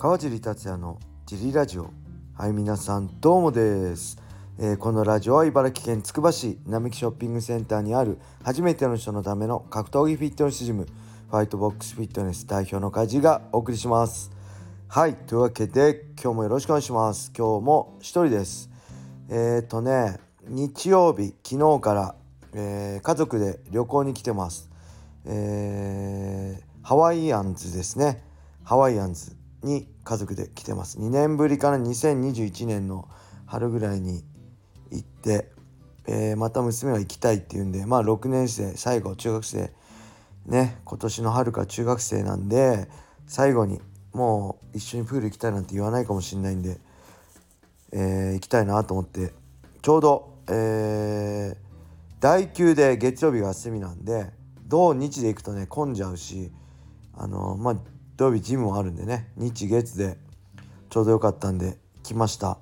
川尻達也のジリラジオ。はい皆さんどうもです、えー、このラジオは茨城県つくば市並木ショッピングセンターにある初めての人のための格闘技フィットネスジムファイトボックスフィットネス代表の梶がお送りします。はいというわけで今日もよろしくお願いします。今日も一人です。えっ、ー、とね日曜日昨日から、えー、家族で旅行に来てます。えー、ハワイアンズですね。ハワイアンズ。に家族で来てます。2年ぶりから2021年の春ぐらいに行って、えー、また娘は行きたいっていうんでまあ6年生最後中学生ね。今年の春から中学生なんで最後にもう一緒にプール行きたいなんて言わないかもしれないんで、えー、行きたいなと思って。ちょうど、えー、第9で月曜日が休みなんで土日で行くとね混んじゃうしあのまあ土曜日ジムもあるんでね。日月で。ちょうどよかったんで来ました。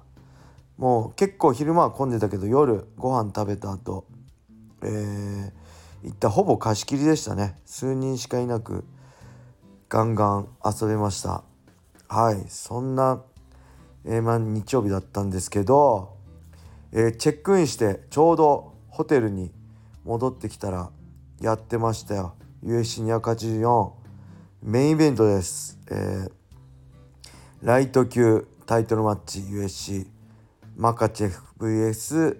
もう結構昼間は混んでたけど夜ご飯食べた後えー、行ったほぼ貸し切りでしたね。数人しかいなくガンガン遊べました。はい。そんな、えー、まあ、日曜日だったんですけど、えー、チェックインしてちょうどホテルに戻ってきたらやってましたよ。USC284 メインイベントです、えー、ライト級タイトルマッチ USC マカチェフ VS、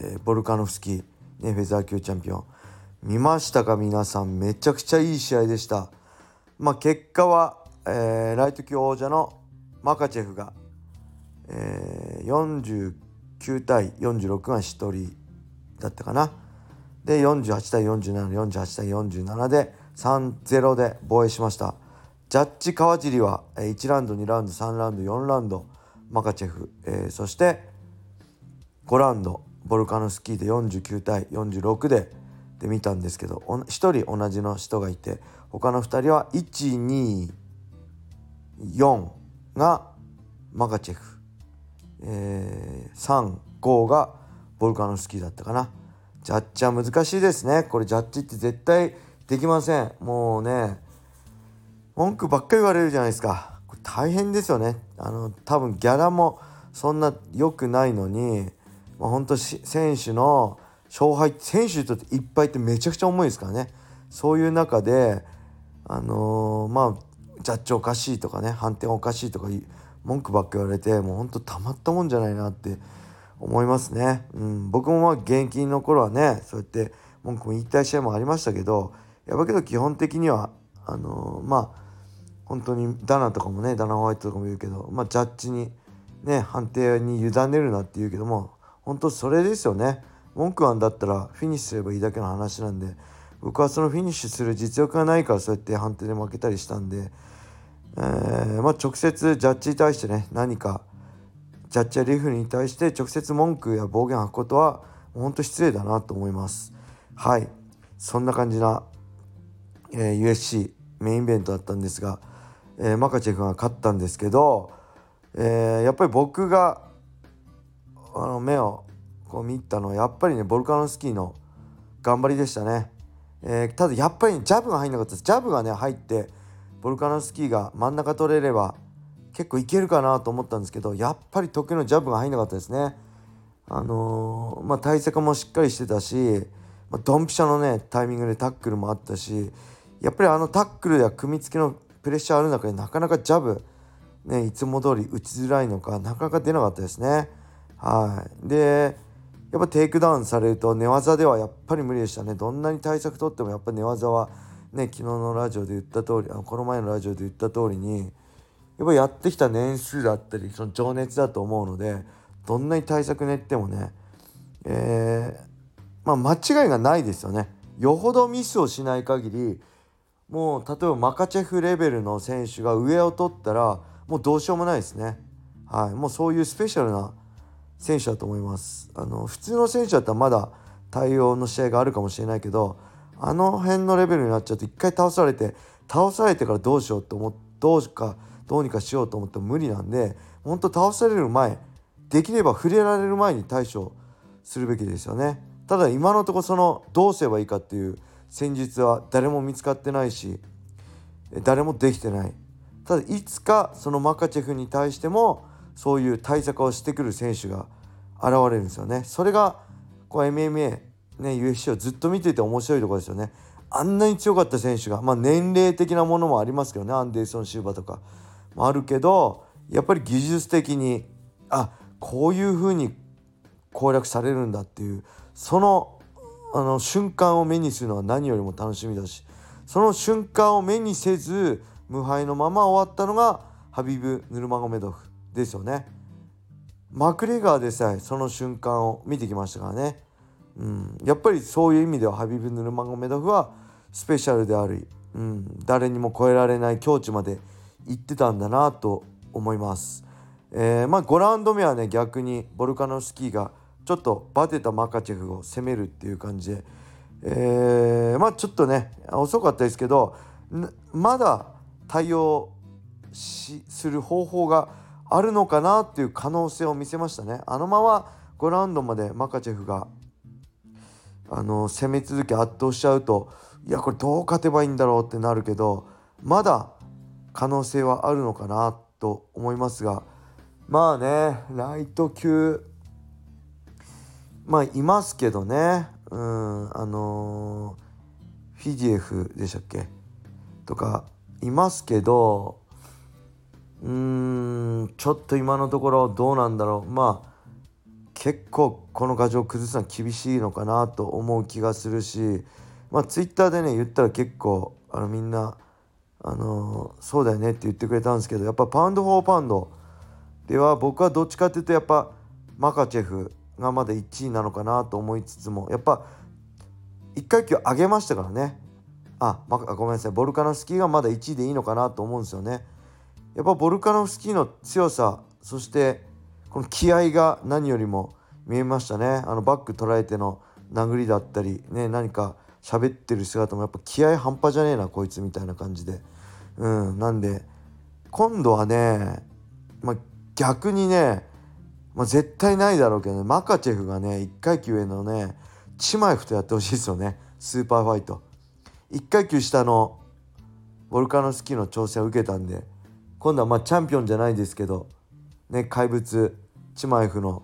えー、ボルカノフスキー、ね、フェザー級チャンピオン。見ましたか皆さん。めちゃくちゃいい試合でした。まあ結果は、えー、ライト級王者のマカチェフが、えー、49対46が1人だったかな。で48対4748対47で3-0で防衛しましたジャッジ川尻は1ラウンド2ラウンド3ラウンド4ラウンドマカチェフ、えー、そして5ラウンドボルカノスキーで49対46でで見たんですけど1人同じの人がいて他の2人は124がマカチェフ、えー、35がボルカノスキーだったかな。ジャッジは難しいですねこれジャッジって絶対できません。もうね文句ばっかり言われるじゃないですか。これ大変ですよね。あの多分ギャラもそんな良くないのに、まあ、本当選手の勝敗選手にとっていっぱいってめちゃくちゃ重いですからね。そういう中であのー、まあジャッジおかしいとかね判定おかしいとか文句ばっか言われてもうほんとたまったもんじゃないなって思いますね。うん、僕もまあ現役の頃はねそうやって文句も言いたい試合もありましたけどやっぱけど基本的にはあのー、まあ本当にダナとかもねダナホワイトとかも言うけど、まあ、ジャッジにね判定に委ねるなって言うけども本当それですよね。文句はんだったらフィニッシュすればいいだけの話なんで僕はそのフィニッシュする実力がないからそうやって判定で負けたりしたんで、えー、まあ、直接ジャッジに対してね何かジャッジやリフに対して直接文句や暴言を吐くことは本当失礼だなと思いますはいそんな感じな、えー、USC メインイベントだったんですが、えー、マカチェフが勝ったんですけど、えー、やっぱり僕があの目をこう見たのはやっぱりねボルカノスキーの頑張りでしたね、え、ただやっぱり、ジャブが入んなかったですジャブがね入ってボルカノスキーが真ん中取れれば結構いけるかなと思ったんですけどやっぱり得意のジャブが入んなかったですね。あの、まあ、対策もしっかりしてたし、まあ、ドンピシャのねタイミングでタックルもあったしやっぱりあのタックルや組み付けのプレッシャーある中でなかなかジャブ、ね、いつも通り打ちづらいのかなかなか出なかったですね。はい、でやっぱテイクダウンされると寝技ではやっぱり無理でしたね。どんなに対策取ってもやっぱ寝技はね昨日のラジオで言った通りあこの前のラジオで言った通りにやっぱやってきた年数だったりその情熱だと思うのでどんなに対策練ってもね、えー、まあ、間違いがないですよね。よほどミスをしない限りもう例えばマカチェフレベルの選手が上を取ったらもうどうしようもないですね。はい、もうそういうスペシャルな選手だと思います。あの普通の選手だったらまだ対応の試合があるかもしれないけどあの辺のレベルになっちゃうと一回倒されて倒されてからどうしようと思ってどうかどうにかしようと思っても無理なんで本当倒される前できれば触れられる前に対処するべきですよねただ今のところそのどうすればいいかっていう戦術は誰も見つかってないし誰もできてないただいつかそのマカチェフに対してもそういう対策をしてくる選手が現れるんですよね。それがこう MMA、ね、UFC をずっと見ていて面白いところですよね。あんなに強かった選手が、まあ、年齢的なものもありますけどねアンデーソン・シューバとかもあるけどやっぱり技術的にあこういう風に攻略されるんだっていうそのあの瞬間を目にするのは何よりも楽しみだしその瞬間を目にせず無敗のまま終わったのがハビブ・ヌルマゴメドフですよね。マクレガーでさえその瞬間を見てきましたからね。うん、やっぱりそういう意味ではハビブ・ヌルマゴメドフはスペシャルであり、うん、誰にも超えられない境地まで行ってたんだなと思います。えー、まあ5ラウンド目はね逆にボルカノスキーがちょっとバテたマカチェフを攻めるっていう感じで、えー、まあちょっとね遅かったですけどまだ対応する方法があるのかなっていう可能性を見せましたね。あのまま5ラウンドまでマカチェフがあの攻め続け圧倒しちゃうといやこれどう勝てばいいんだろうってなるけどまだ可能性はあるのかなと思いますがまあねライト級まあいますけどね。うんあのー、フィジエフでしたっけ？とかいますけどうーんちょっと今のところどうなんだろう。まあ結構この牙城を崩すのは厳しいのかなと思う気がするしまあツイッターでね言ったら結構あのみんなあのー、そうだよねって言ってくれたんですけどやっぱパウンド・フォー・パウンドでは僕はどっちかっていうとやっぱマカチェフがまだ1位なのかなと思いつつもやっぱ1階級上げましたからね。あ、ま、ごめんなさい。ボルカノフスキーがまだ1位でいいのかなと思うんですよね。やっぱボルカノフスキーの強さそしてこの気合が何よりも見えましたね。あのバック捉えての殴りだったりね何か喋ってる姿もやっぱ気合半端じゃねえなこいつみたいな感じで。うんなんで今度はね、まあ、逆にね、まあ、絶対ないだろうけどね。マカチェフがね1階級上のねチマエフとやってほしいですよね。スーパーファイト。1階級下のボルカノスキーの挑戦を受けたんで。今度はまあチャンピオンじゃないですけどね怪物チマエフの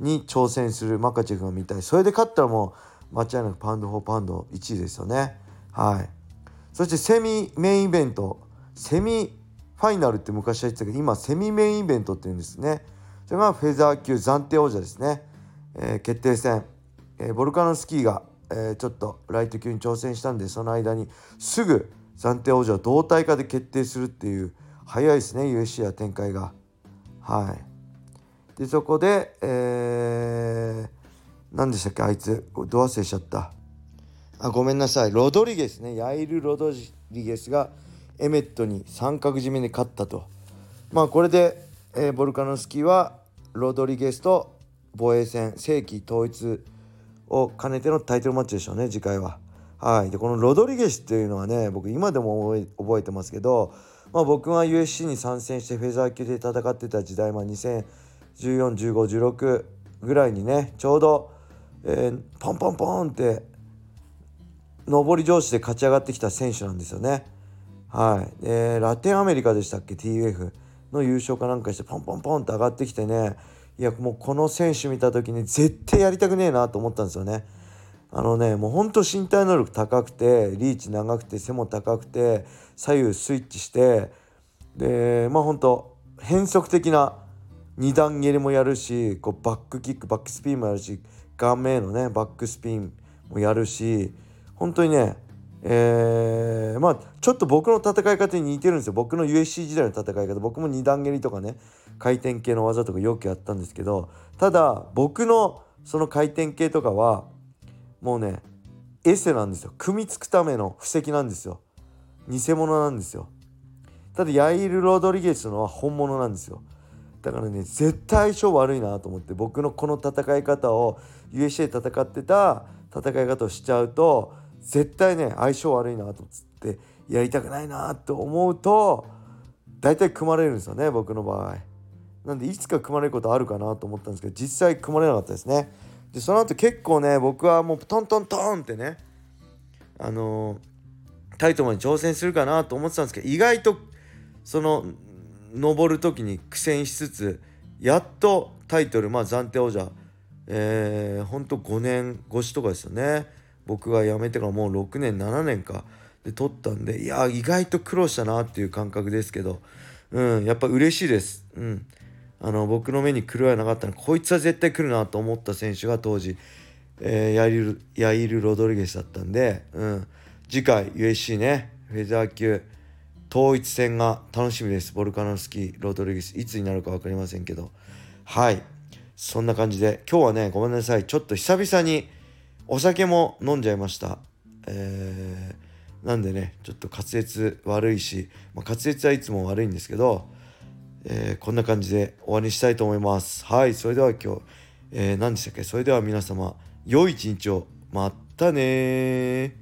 に挑戦するマカチェフが見たい。それで勝ったらもう間違いなくパウンド・フォー・パウンド1位ですよね。はい。そしてセミメインイベント。セミファイナルって昔は言ってたけど今セミメインイベントっていうんですね。それがフェザー級暫定王者ですね、えー、決定戦、えー、ボルカノスキーが、えー、ちょっとライト級に挑戦したんでその間にすぐ暫定王者を同体化で決定するっていう早いですね USC は展開が。はい。でそこで、えー、何でしたっけあいつ。ど忘れしちゃった。あごめんなさい。ロドリゲスね。ヤイル・ロドリゲスがエメットに三角締めに勝ったと。まあこれで、えー、ボルカノスキーはロドリゲスと防衛戦正規統一を兼ねてのタイトルマッチでしょうね次回は。はい、でこのロドリゲスっていうのはね僕今でも覚えてますけど、まあ、僕が USC に参戦してフェザー級で戦ってた時代、まあ、20141516ぐらいにねちょうど、えー、ポンポンポンって上り調子で勝ち上がってきた選手なんですよね。はい、でラテンアメリカでしたっけ？TUF の優勝かなんかしてポンポンポンって上がってきてねいやもうこの選手見た時に絶対やりたくねえなと思ったんですよね。あのねもうほんと身体能力高くてリーチ長くて背も高くて左右スイッチしてでまあほんと変則的な2段蹴りもやるしこうバックキックバックスピンもやるし顔面へのねバックスピンもやるし本当にねえー、まあちょっと僕の戦い方に似てるんですよ。僕の USC 時代の戦い方。僕も2段蹴りとかね回転系の技とかよくやったんですけどただ僕のその回転系とかはもうねエセなんですよ。組みつくための布石なんですよ。偽物なんですよ。ただヤイル・ロドリゲスのは本物なんですよ。だからね絶対相性悪いなと思って僕のこの戦い方を USC で戦ってた戦い方をしちゃうと絶対ね相性悪いなと思ってやりたくないなと思うと大体組まれるんですよね僕の場合。なんでいつか組まれることあるかなと思ったんですけど実際組まれなかったですね。でその後結構ね僕はもうトントントンってねあのー、タイトルに挑戦するかなと思ってたんですけど意外とその登る時に苦戦しつつやっとタイトルまあ暫定王者えー、ほんと5年越しとかですよね僕が辞めてからもう6年7年かで取ったんでいや意外と苦労したなっていう感覚ですけどうんやっぱ嬉しいです。うん。あの僕の目に狂いはなかったのこいつは絶対来るなと思った選手が当時、えー、ヤイルヤイル・ロドリゲスだったんで、うん、次回 USC ねフェザー級統一戦が楽しみです。ボルカノスキーロドリゲス。いつになるか分かりませんけど。はい。そんな感じで今日はねごめんなさい。ちょっと久々にお酒も飲んじゃいましたえー、なんでねちょっと滑舌悪いし、まあ、滑舌はいつも悪いんですけどえー、こんな感じで終わりにしたいと思います。はい、それでは今日、えー、何でしたっけ？それでは皆様、良い一日を。またね